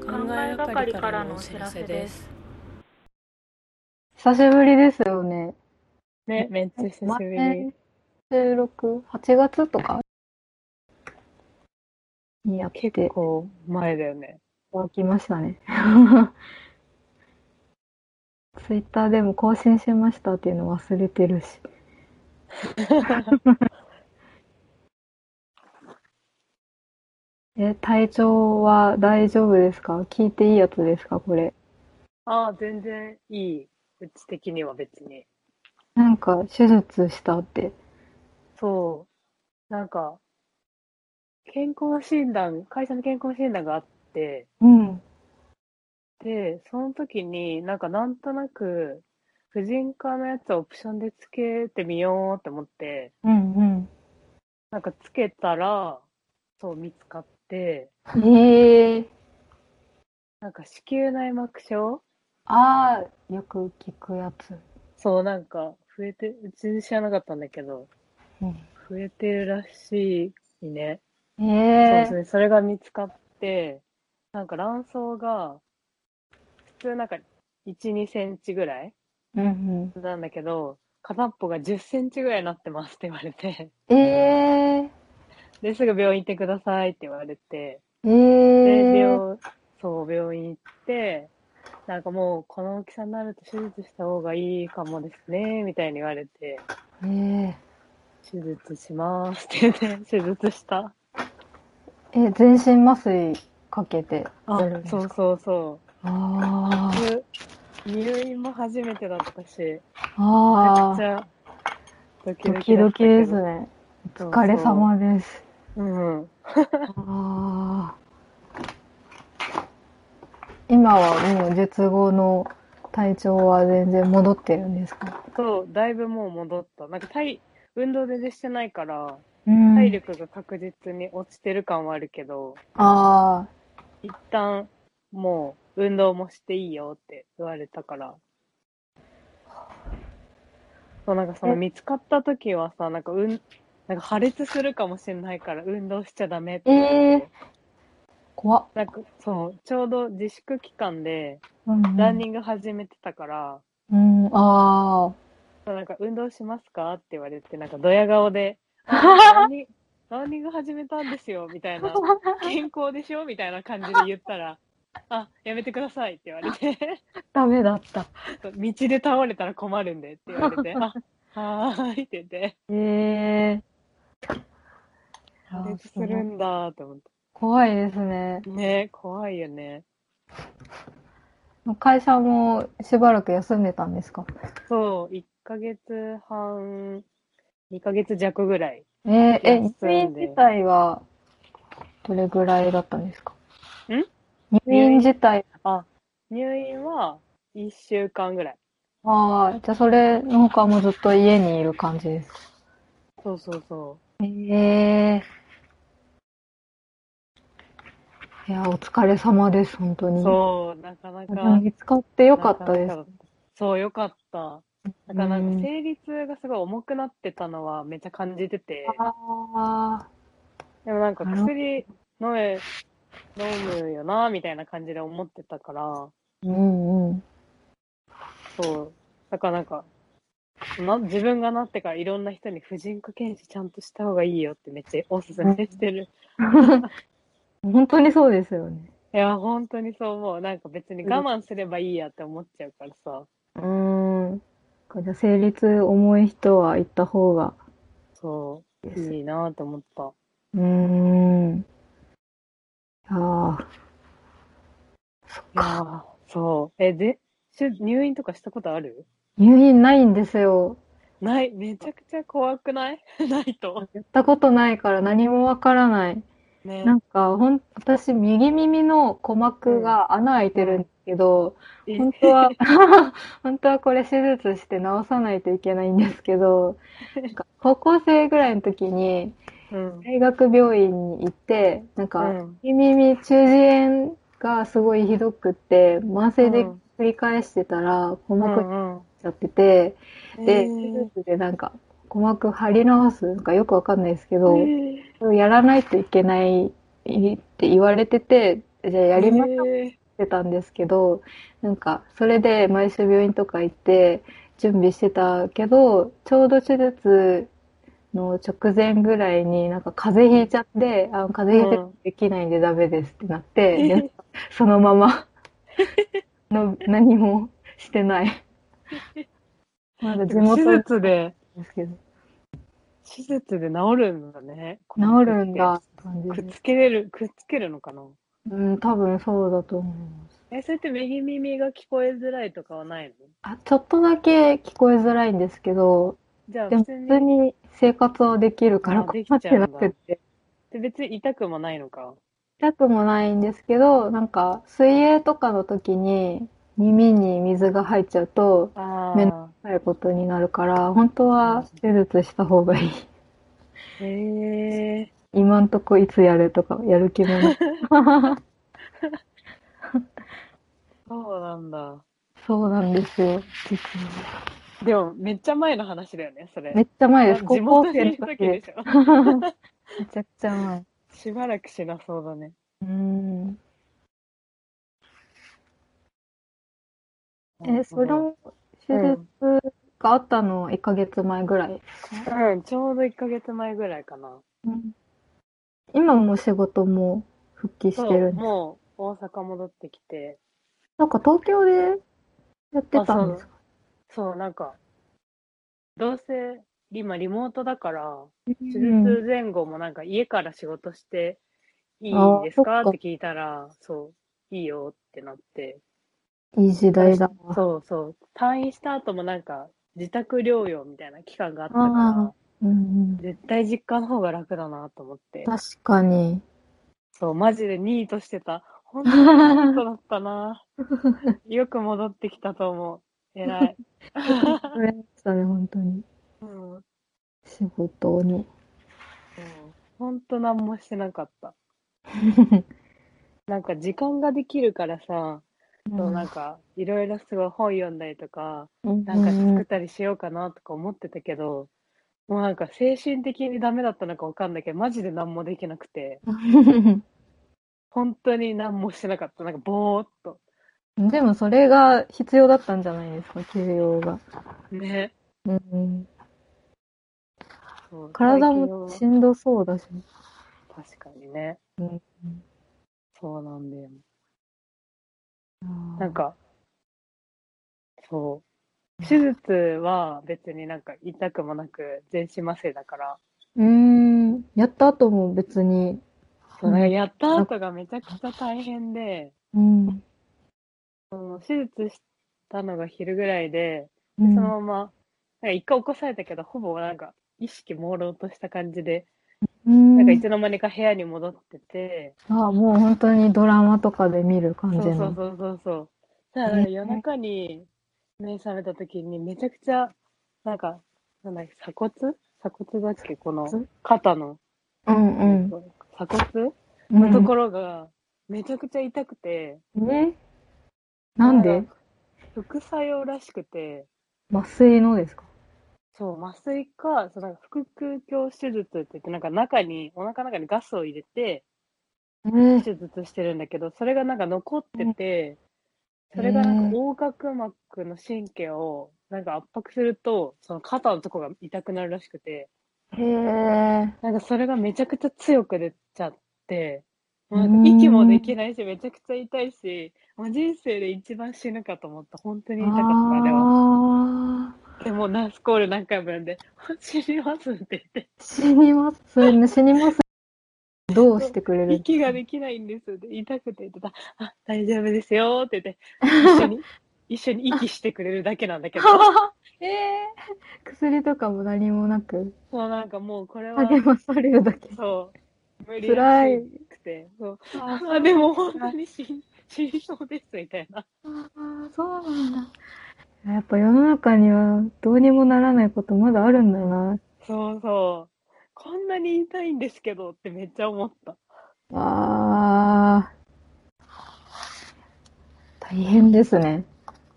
考えがかりからのお知らせです。久しぶりですよね。ね、めっちゃ久しぶり。前収録、8月とか？にやって結構前だよね。湧きましたね。ツイッターでも更新しましたっていうの忘れてるし。え、体調は大丈夫ですか？聞いていいやつですか？これ。ああ、全然いい。うち的には別に。なんか手術したって。そう。なんか、健康診断、会社の健康診断があって、うん。で、その時になんかなんとなく、婦人科のやつをオプションでつけてみようって思って、うんうん。なんかつけたら、そう見つかって、ええなんか子宮内膜症？ああ、よく聞くやつ。そう、なんか増えて、うち知らなかったんだけど、うん、増えてるらしいね。えそうえですね。それが見つかって、なんか卵巣が、普通なんか1、2センチぐらいうんうん。なんだけど、片っぽが10センチぐらいになってますって言われて、ええで、すぐ病院行ってくださいって言われて、えで、え病、そう、病院行って、なんかもうこの大きさになると手術した方がいいかもですね、みたいに言われて、ええ手術しますって言って、手術した。え、全身麻酔かけてあやるん、ですか？そうそうそう。あ入入院も初めてだったし、めちあ、あゃくちゃドキドキですね。お疲れ様です。うん。ああ。今はもう術後の体調は全然戻ってるんですか？そう、だいぶもう戻った。なんか体、運動全然してないから、うん。体力が確実に落ちてる感はあるけど、あ一旦もう運動もしていいよって言われたから。そう、なんかそのえ？見つかった時はさ、なんかうん、なんか破裂するかもしれないから運動しちゃダメって。ええ怖っ。なんか、そう、ちょうど自粛期間で、うんうんランニング始めてたから、うん、あなんか、運動しますかって言われて、なんか、ドヤ顔で、あ ランニングランニング始めたんですよ、みたいな、健康でしょみたいな感じで言ったら、あ、やめてくださいって言われて、あ。ダメだった。道で倒れたら困るんでって言われて、あ、はーいって言って、ええ破裂するんだと思っ怖いですね。て。ね怖いよね。会社もしばらく休んでたんですか？そう、1ヶ月半、2ヶ月弱ぐらい。えー、え、休入院自体はどれぐらいだったんですか？ん？入院自体、あ、入院は1週間ぐらい。ああ、じゃあそれの他もずっと家にいる感じですかそうそうそええいや、お疲れ様です、本当う。に。そう、なかなか。見つかってよかったですなかそう、よかった。だからなんうんか生理痛がすごい重くなってたのはめっちゃ感じてて、あでもなんかなるほど薬飲め、飲むよな、みたいな感じで思ってたから、あ、うんうん。そう。だからなんか、な自分がなってからいろんな人に婦人科検診ちゃんとした方がいいよってめっちゃおすすめしてる。本当にそうですよね。いや、本当にそう思う。なんか別に我慢すればいいやって思っちゃうからさ。うーん。じゃあ、生理痛重い人は行った方がそう。いいなと思った。うーん。いやーそっか。ーそう。え、で、入院とかしたことある？入院ないんですよ。ない。めちゃくちゃ怖くない？ないと。やったことないから何もわからない。ね。なんか、ほん、私、右耳の鼓膜が穴開いてるんですけど、え本当は、本当はこれ手術して治さないといけないんですけど、なんか 高校生ぐらいの時にうん。大学病院に行って、なんうか、ん。右耳中耳炎がすごいひどくって、慢性でうん繰り返してたら鼓う膜になっんうん。ちゃってて、で、えー。手術でなんか鼓膜張り直す、なんかよくわかんないですけど、えー。やらないといけないって言われてて、じゃあやりましょうっへて言ってたんですけど、なんか、それで毎週病院とか行って準備してたけど、ちょうど手術の直前ぐらいになんか風邪ひいちゃって、あ、風邪ひいてできないんでダメですってなって、ー。でそのままの何もしてない。まだ地元手術で、ですけど。手術で治るんだね。治るんだくっで。つけれる、くっつけるのかな？うん、多分そうだと思います。え、それって右耳が聞こえづらいとかはないの？あ、ちょっとだけ聞こえづらいんですけど、じゃあ普通に普通に生活はできるから困ってなくて。で別に痛くもないのか？痛くもないんですけど、なんか水泳とかの時に耳に水が入っちゃうと、あめんど辛いことになるから、本当は手術した方がいい。あ。へえ。今んとこいつやるとかやる気もない。そうなんだ。そうなんですよ、実でもめっちゃ前の話だよね、それ。は。めっちゃ前です。地高校生の時で。しょ。めちゃくちゃ前。しばらくしなそうだね。うん。え、その手術があったのは1ヶ月前ぐらいうん、ちょうど1ヶ月前ぐらいかな。うん今も仕事も復帰してるもう大阪戻ってきて、なんか東京でやってたんですか？そう、なんか、どうせ今リモートだから、手うん術前後もなんか家から仕事していいですか？かって聞いたら、そう、いいよってなって。いい時代だ。そうそう。退院した後もなんか自宅療養みたいな期間があったかあら、うん絶対実家の方が楽だなと思って。確かに。そう、マジでニートしてた。本当にニートだったな。よく戻ってきたと思う。偉い。それでしたね、本当に。うん。うん仕事に。本当何もしてなかった。なんか時間ができるからさ、そうなんかいろいろすごい本読んだりとか、うんなんか作ったりしようかなとか思ってたけど、もうなんか精神的にダメだったのかわかんないけど、マジで何もできなくて、本当に何もしてなかった。なんかぼーっと。でもそれが必要だったんじゃないですか、休養が。ね。うん、体も最しんどそうだし。確かにね。うん。そうなんだよ。なん、か、そう。手術は別になんか痛くもなく全身麻酔だから、うーん、やった後も別に、そうなんかやった後がめちゃくちゃ大変で、うん、その手術したのが昼ぐらいで、うん。そのまま、なんか一回起こされたけど、ほぼなんか意識朦朧とした感じで、うん。なんかいつの間にか部屋に戻ってて、あ、もう本当にドラマとかで見る感じの。そうそうそうそう。ただ、夜中に目覚めた時にめちゃくちゃ、なんか、なんだっけ、鎖骨？鎖骨だっけ？この鎖肩の、うんうん。鎖骨？うん。のところがめちゃくちゃ痛くて、え？なんで？か副作用らしくて、麻酔のですか？そう、麻酔か、そうなんか腹腔鏡手術って言って、なんか中に、お腹の中にガスを入れてえー手術してるんだけど、それがなんか残ってて、それがなんか横隔膜の神経をなんか圧迫すると、その肩のとこが痛くなるらしくて、へえ。なんかそれがめちゃくちゃ強く出ちゃって、もう息もできないし、めちゃくちゃ痛いし、もう人生で一番死ぬかと思った。本当に痛かった、あれは。あでもナースコール何回も読んで、死にますって言って、ー死にます。それ死にます。どうしてくれる？息ができないんですって、痛くて言ってた、あ、大丈夫ですよって言って、一緒に、一緒に息してくれるだけなんだけど、ええ薬とかも何もなく、そうなんかもうこれは、励まされるだけ。そう、無理辛らいしくて、そう。ああ、でも本当に死ん死にそうですみたいな。あー、そうなんだ。やっぱ世の中にはどうにもならないことまだあるんだな。そうそう。こんなに痛いんですけどってめっちゃ思った。ああ。大変ですね。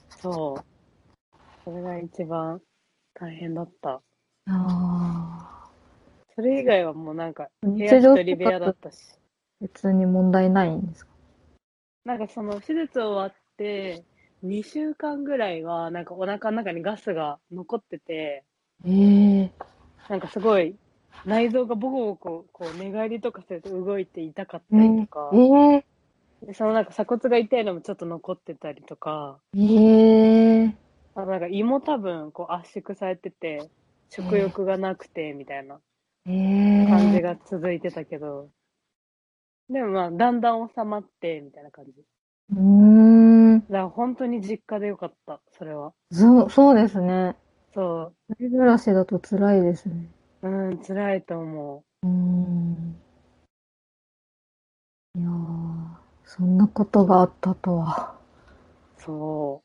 そう。それが一番大変だった。ああ。それ以外はもうなんか、部日屋常一人部屋だったし。別に問題ないんですか？なんかその手術終わって、2週間ぐらいは、なんかお腹の中にガスが残ってて、ええなんかすごい、内臓がボコボコ、こう、寝返りとかすると動いて痛かったりとか、ええでそのなんか鎖骨が痛いのもちょっと残ってたりとか、ええあとなんか胃も多分こう圧縮されてて、食欲がなくて、みたいなええ感じが続いてたけど、でもまあ、だんだん収まって、みたいな感じ。うーん。だから本当に実家でよかった、それは。そう、そうですね。そ一人暮らしだと辛いですね。う。うん、辛いと思うーん。いやー、そんなことがあったとは。う。そ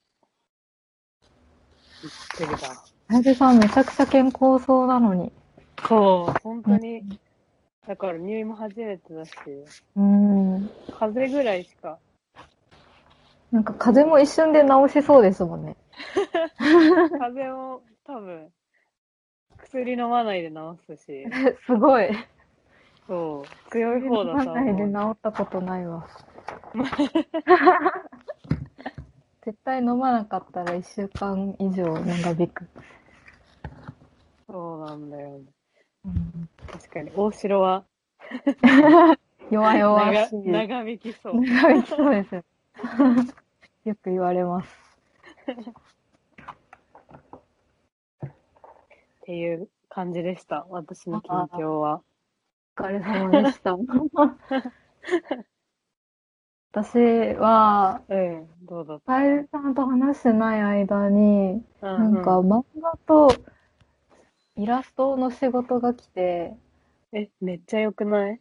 う。びっくりだ。あやさんめちゃくちゃ健康そうなのに。そう、本当に。だから入院も初めてだし、うーん。風邪ぐらいしか。なんか風邪も一瞬で治しそうですもんね。風邪も多分、薬飲まないで治すし、すごい。そう、強い方だと飲まないで治。ったことないわ。絶対飲まなかったら1週間以上長引く。そうなんだよね。うん確かに、大城は 弱々長しい。長引きそう。長引きそうですよ。よく言われます。っていう感じでした。私の近況は。お疲れ様でした。私は、うん、どうだっカエルさんと話してない間に、たうなんか漫画とイラストの仕事が来て、え、めっちゃ良くない？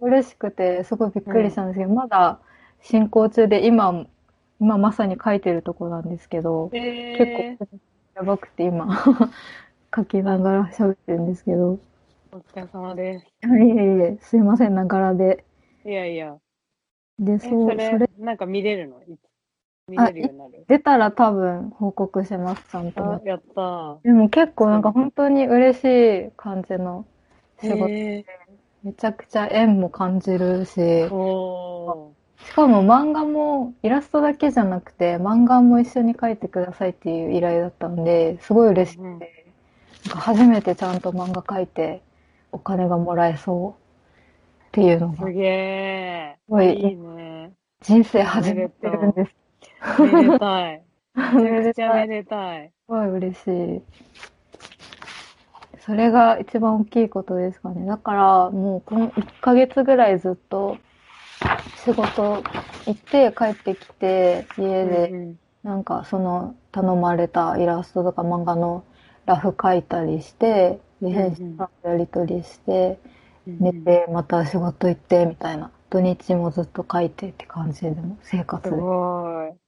嬉しくて、すごいびっくりしたんですけど、まだ進行中で、今、今まさに書いてるとこなんですけど、えー、結構やばくて今、書きながら喋ってるんですけど、お疲れ様です。いえいえ、すいません、ながらで。いやいや。で、え、そう、それ、それ、なんか見れるの？見れるようになる？出たら多分報告します、ちゃんと。、あやったー。でも結構なんか本当に嬉しい感じの仕事。えめちゃくちゃ縁も感じるしー、、おしかも漫画もイラストだけじゃなくて漫画も一緒に描いてくださいっていう依頼だったんで、すごい嬉しくて、うんうんなんか初めてちゃんと漫画描いてお金がもらえそうっていうのー、がすげえ。ごいいいね。人生始めてるんです。めでたい。めめちゃめでたい。でたい。すごい嬉しい。それが一番大きいことですかね。だからもうこの1ヶ月ぐらいずっと仕事行って帰ってきて家でうんなんかその頼まれたイラストとか漫画のラフ書いたりして、編集さやり取りして、うん寝て、また仕事行って、みたいな。土日もずっと書いてって感じでの生活すで。ごい。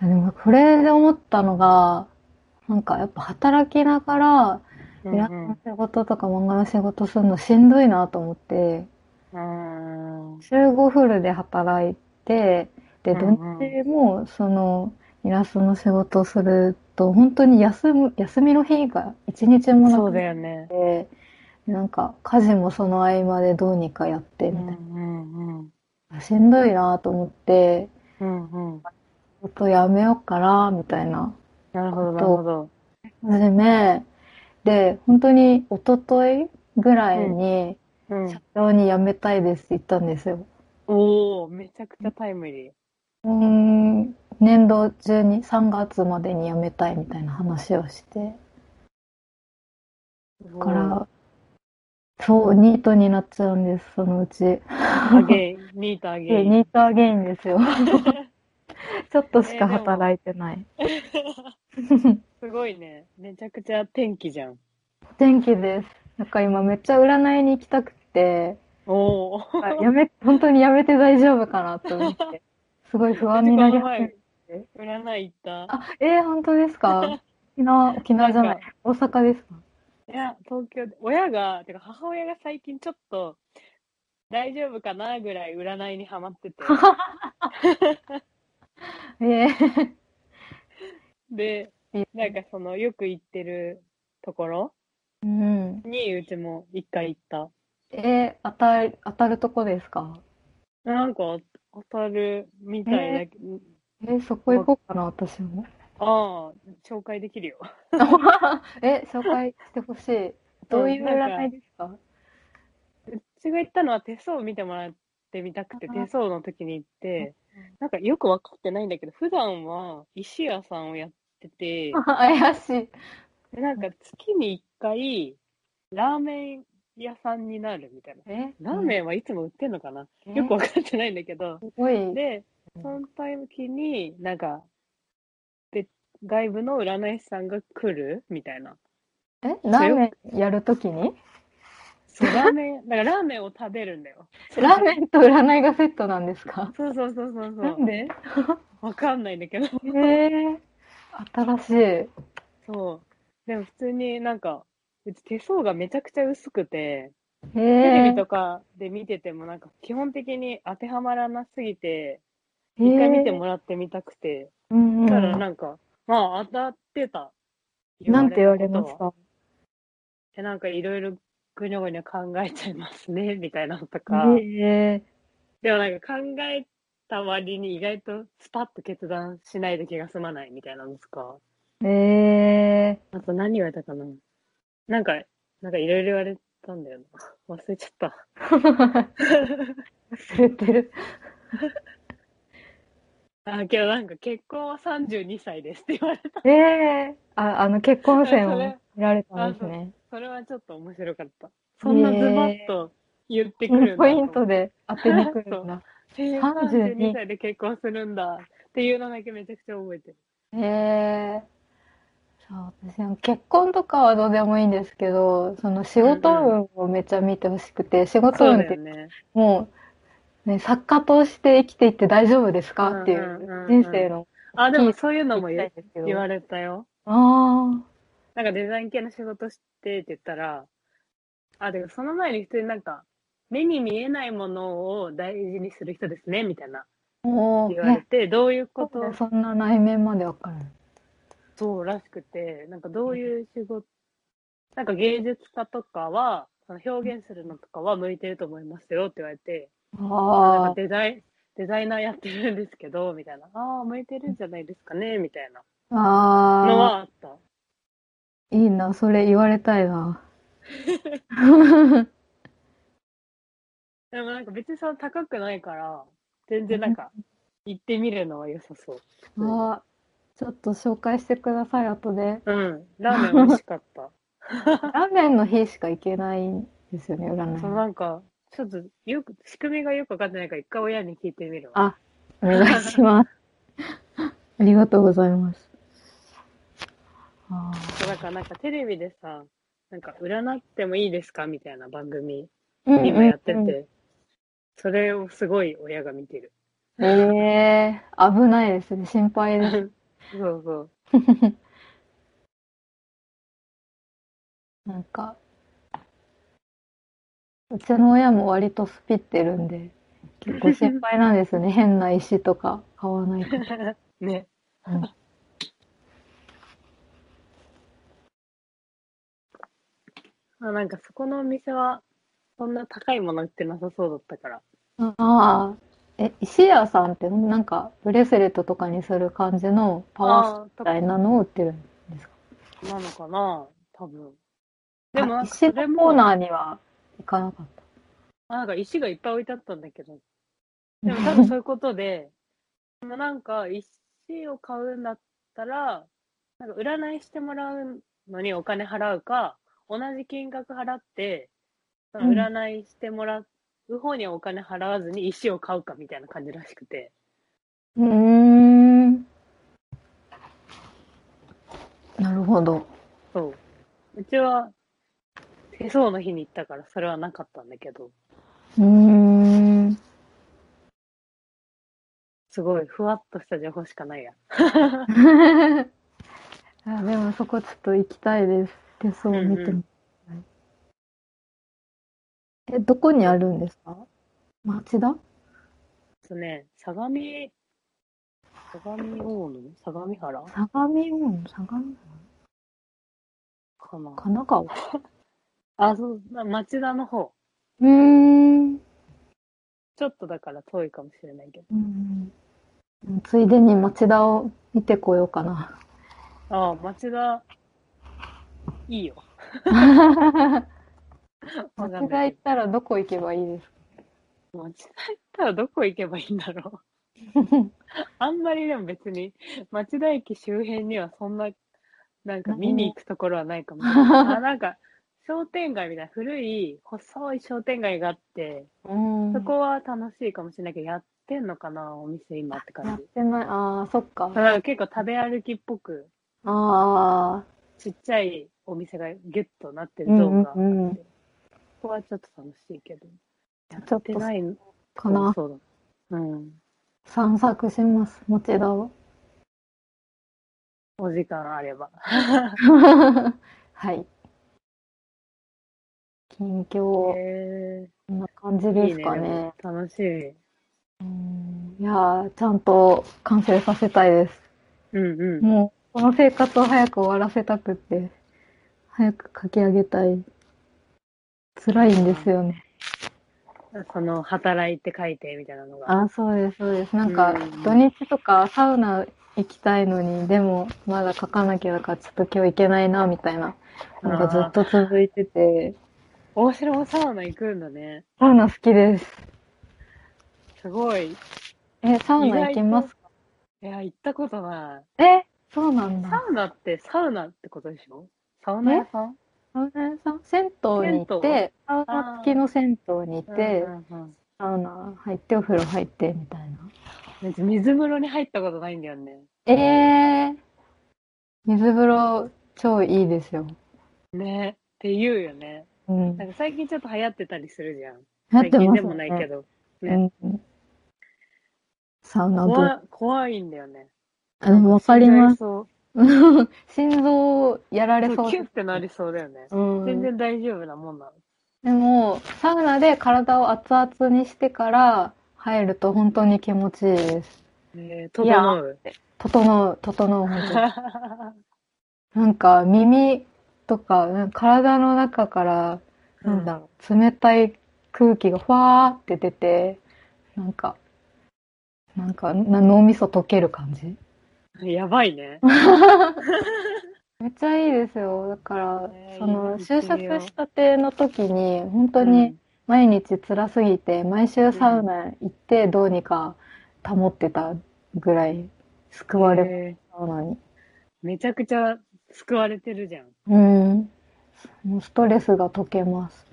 でも、これで思ったのが、なんかやっぱ働きながら、うんイラストの仕事とか漫画の仕事するのしんどいなと思って、うん。週5フルで働いて、で、土日もそのイラストの仕事をすると、本当に休む、休みの日が一日もなそうだくよね。て、なんか家事もその合間でどうにかやって、うんみたいうんうん。な。しんどいなと思って、うんうん。ちょっとやめようかな、みたいな。なるほど、なるほど。初め、で、本当に一昨日ぐらいに、うん社。長に辞めたいですって言ったんですよ。おー、めちゃくちゃタイムリー。うーん、年度中に3月までに辞めたいみたいな話をして、だだから、そう、ニートになっちゃうんです、そのうち。 again、ニート again。ニート again ですよ。ちょっとしか働いてない。すごいね。めちゃくちゃ天気じゃん。天気です。なんか今めっちゃ占いに行きたくて、おー。やめ、本当にやめて大丈夫かなと思って、すごい不安になり始めて。占い行った。あ、えー、本当ですか？沖縄、沖縄じゃない？な。大阪ですか？いや、東京で、親が、てか母親が最近ちょっと大丈夫かなぐらい占いにハマってて。えー、で、なんかそのよく行ってるところ？うん。にうちも一回行った。えー、当たる、当たるとこですか？なんか当たるみたいだけど、え、そこ行こうかな、私も。ああ、紹介できるよ。え、紹介してほしい。どういう占いですか？うちが行ったのは手相を見てもらってみたくて、あ手相の時に行って、なんかよく分かってないんだけど、普段は石屋さんをやってて、怪しい。でなんか月に1回、ラーメン屋さんになるみたいな。え？ラーメンはいつも売ってんのかな、えよく分かってないんだけど、すごい。で、うんその時に、なんか、で、外部の占い師さんが来るみたいな。え、ラーメンやるときに？そう、ラーメン、だからラーメンを食べるんだよ。ラーメンと占いがセットなんですか？そうそうそうそうそう。なんで？わかんないんだけど。えー、新しい。そう。でも普通になんか、うち手相がめちゃくちゃ薄くて、えテレビー、とかで見ててもなんか基本的に当てはまらなすぎて、えー一回見てもらってみたくて、うんうそしたらん。なんか、まあ当たってた。なんて言われましたで、なんかいろいろぐにょぐにょ考えちゃいますね、みたいなのとか。えでもなんか考えた割に意外とスパッと決断しないで気が済まないみたいなのとか？ー、えあと何言われたかな？なんか、なんかいろいろ言われたんだよな。忘れちゃった。ー、忘れてる。あ、けどなんか結婚は32歳ですって言われた。えー、あ、あの、結婚線を見られたんですね。それはちょっと面白かった。そんなズバッと言ってくるんだポイントで当てに来るんだ。へえ32 32歳で結婚するんだっていうのだけめちゃくちゃ覚えてる。えー、私は結婚とかはどうでもいいんですけど、その仕事運をめっちゃ見てほしくて、仕事運ってだよね。もう、ね、作家として生きていって大丈夫ですか？っていうんうんうん。ううん人生のあ、でもそういうのも言。言われたよ。あなんかデザイン系の仕事してって言ったら、あ、でもその前に普通になんか、目に見えないものを大事にする人ですね、みたいな。あ、もう、言われね、て、どういうこと？そんな内面までわかる。そうらしくて、なんかどういう仕事、なんか芸術家とかは、その表現するのとかは向いてると思いますよって言われて、なんかあデザイン、デザイナーやってるんですけど、みたいな。ああ、向いてるんじゃないですかね、みたいなあ、あのはあった。あ、いいな、それ言われたいな。でもなんか別にその高くないから、全然なんか、行ってみるのは良さそう。あーちょっと紹介してください、後で。うん。ラーメン美味しかった。ラーメンの日しか行けないんですよね、占い。そうなんか、ちょっとよく、仕組みがよくわかってないから一回親に聞いてみるわ。あ、お願いします。ありがとうございます。あそうだからなんかテレビでさ、なんか占ってもいいですかみたいな番組、ー今やってうんうんて、それをすごい親が見てる。うんええ危ないですね。心配です。そうそう。なんか、うちの親も割とスピってるんで、結構心配なんですよね。変な石とか買わないか。ね。うんあなんかそこのお店は、そんな高いもの売ってなさそうだったから。ああ、え、石屋さんってなんかブレスレットとかにする感じのパワーあみたいなのを売ってるんですか？あ、なのかな？多分。でもなあんか石のコーナーには行かなかっあなんか石がいっぱい置いてあったんだけど、た。でも多分そういうことで、でもなんか石を買うんだったら、なんか占いしてもらうのにお金払うか、同じ金額払って、そのうん占いしてもらう方にはお金払わずに石を買うかみたいな感じらしくて。うーん。なるほど。そう。うちは手相の日に行ったからそれはなかったんだけど、うーん。すごいふわっとした情報しかないや。あでもそこちょっと行きたいです。手相見てみたい。え、どこにあるんですか？町田？とね、相模、相模大野？相模原？相模門相模かな原神奈川？あ、そう、な町田の方。うーん。ちょっとだから遠いかもしれないけど。うん。ついでに町田を見てこようかな。ああ、町田、いいよ。わかん町田ないけ行ったらどこ行けばいいですど町田行ったらどこ行けばいいんだろう。か あんまりでも別に、町田駅周辺にはそんな、なんか見に行くところはないかもしれない。あ、なんか、商店街みたいな古い、細い商店街があって、うん。そこは楽しいかもしれないけど、やってんのかな、お店今ってやっ感じ。てない。ああ、そっかだ。から結構食べ歩きっぽく、ああ。ちっちゃいお店がギュッとなってるうんゾーンがあって、うんうんここはちょっと楽しいけど、やってないかな。そうだ。うん。散策します、町田を。お時間あれば。はい。近況、へこんな感じえですかいいね。楽しい。うんいやー、ちゃんと完成させたいです。うんうん。もう、この生活を早く終わらせたくって、早く書き上げたい。辛いんですよね。その、働いて書いてみたいなのが。あ、そうです、そうです。なんかうん、土日とかサウナ行きたいのに、でも、まだ書かなきゃだから、ちょっと今日行けないな、みたいな。なんかずっと続いてて、大城もサウナ行くんだね。サウナ好きです。すごい。え、サウナ行きますか？いや、行ったことなえ、そうなんい。だ。サウナってサウナってことでしょ？サウナ屋さん？サウナ屋さん銭湯に行って、サウナ付きの銭湯に行ってう、んうんうんサウナ入って、お風呂入って、みたいな。別に水風呂に入ったことないんだよね。えー、水風呂超いいですよ。ねって言うよね。うん。なんか最近ちょっと流行ってたりするじゃん。やってます最近でもないけど。ねうん。サウナど怖い怖いんだよね。わかります。そ 心臓やられう。そうキュッてなりそうだよね。うん。全然大丈夫なもんなの。でも、サウナで体を熱々にしてから入ると本当に気持ちいいです。えー、整う。整う、整う、本当に。なんか耳とか、か体の中から、なんだろう、冷たい空気がふわーって出て、なんか、なんかな脳みそ溶ける感じ。やばいね。めっちゃいいですよ。だから、ねその、就職したての時に、本当に毎日辛すぎて、毎週サウナ行ってどうにか保ってたぐらい救われえたのに。ーめちゃくちゃ救われてるじゃん。うん。もうストレスが解けます。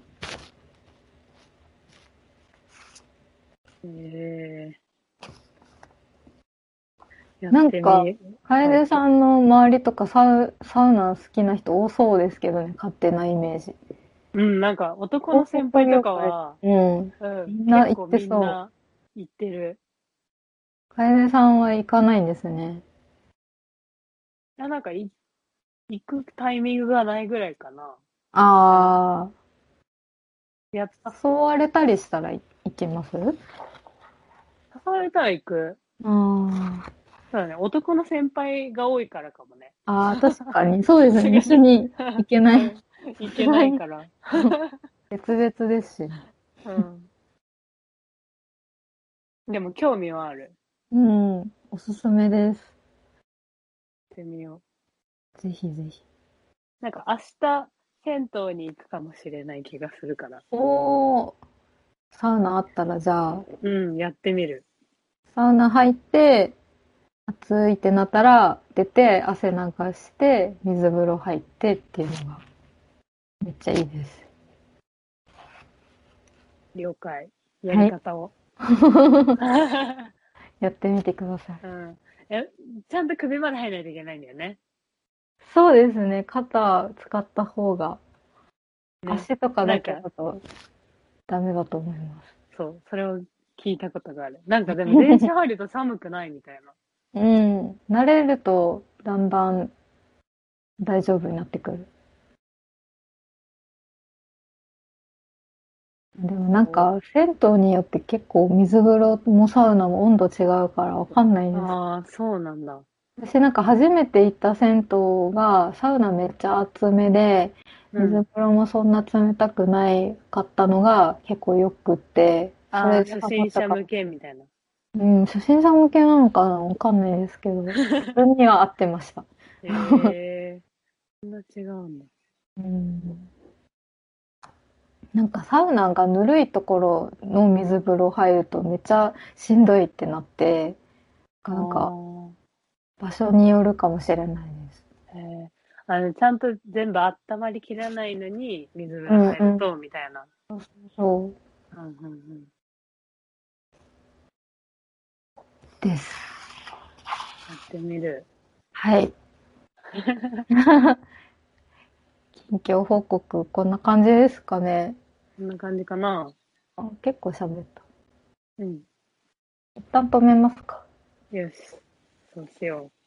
えー、やなんか楓さんの周りとかサウサウナ好きな人多そうですけどね、勝手なイメージ。うん、なんか男の先輩とかは、うん。うん、みんな行ってそう行ってる。楓さんは行かないんですね。いや、なんかい行くタイミングがないぐらいかな。ああ、誘われたりしたらい行けます？誘われたら行く。あそうだね、男の先輩が多いからかもね。あ。ああ、確かに。そうですね。一緒に行けない。行けないから。別々ですしね。うん。でも興味はある。うん。おすすめです。行ってみよぜひぜひ。う。なんか明日、銭湯に行くかもしれない気がするから。おー。サウナあったら、じゃあ、うん、やってみる。サウナ入って、暑いってなったら、出て、汗流して、水風呂入ってっていうのが、めっちゃいいです。了解。やり方を。やってみてください。うん。え、ちゃんと首まで入らないといけないんだよね。そうですね。肩使った方が、ね足とかだけだとダメだと思います。そう、それを聞いたことがある。なんかでも電車入ると寒くないみたいな。うん。慣れると、だんだん大丈夫になってくる。でもなんか、銭湯によって結構水風呂もサウナも温度違うからわかんないんです。ああ、そうなんだ。私なんか初めて行った銭湯がサウナめっちゃ熱めで、うん水風呂もそんな冷たくないかったのが結構よくって、ああ、初心者向けみたいな。うん、初心者向けなのかなわかんないですけど、自分には合ってました。へえそんな違うんだ。うん。なんかサウナがぬるいところの水風呂入るとめっちゃしんどいってなって、なんか場所によるかもしれないです。あーあの、ちゃんと全部温まりきらないのに、水風呂入ると、みたいな。そううんうんうん。です。やってみる。はい。近況報告、こんな感じですかね。こんな感じかな。あ結構喋った。うん。一旦止めますか。よし。そうしよう。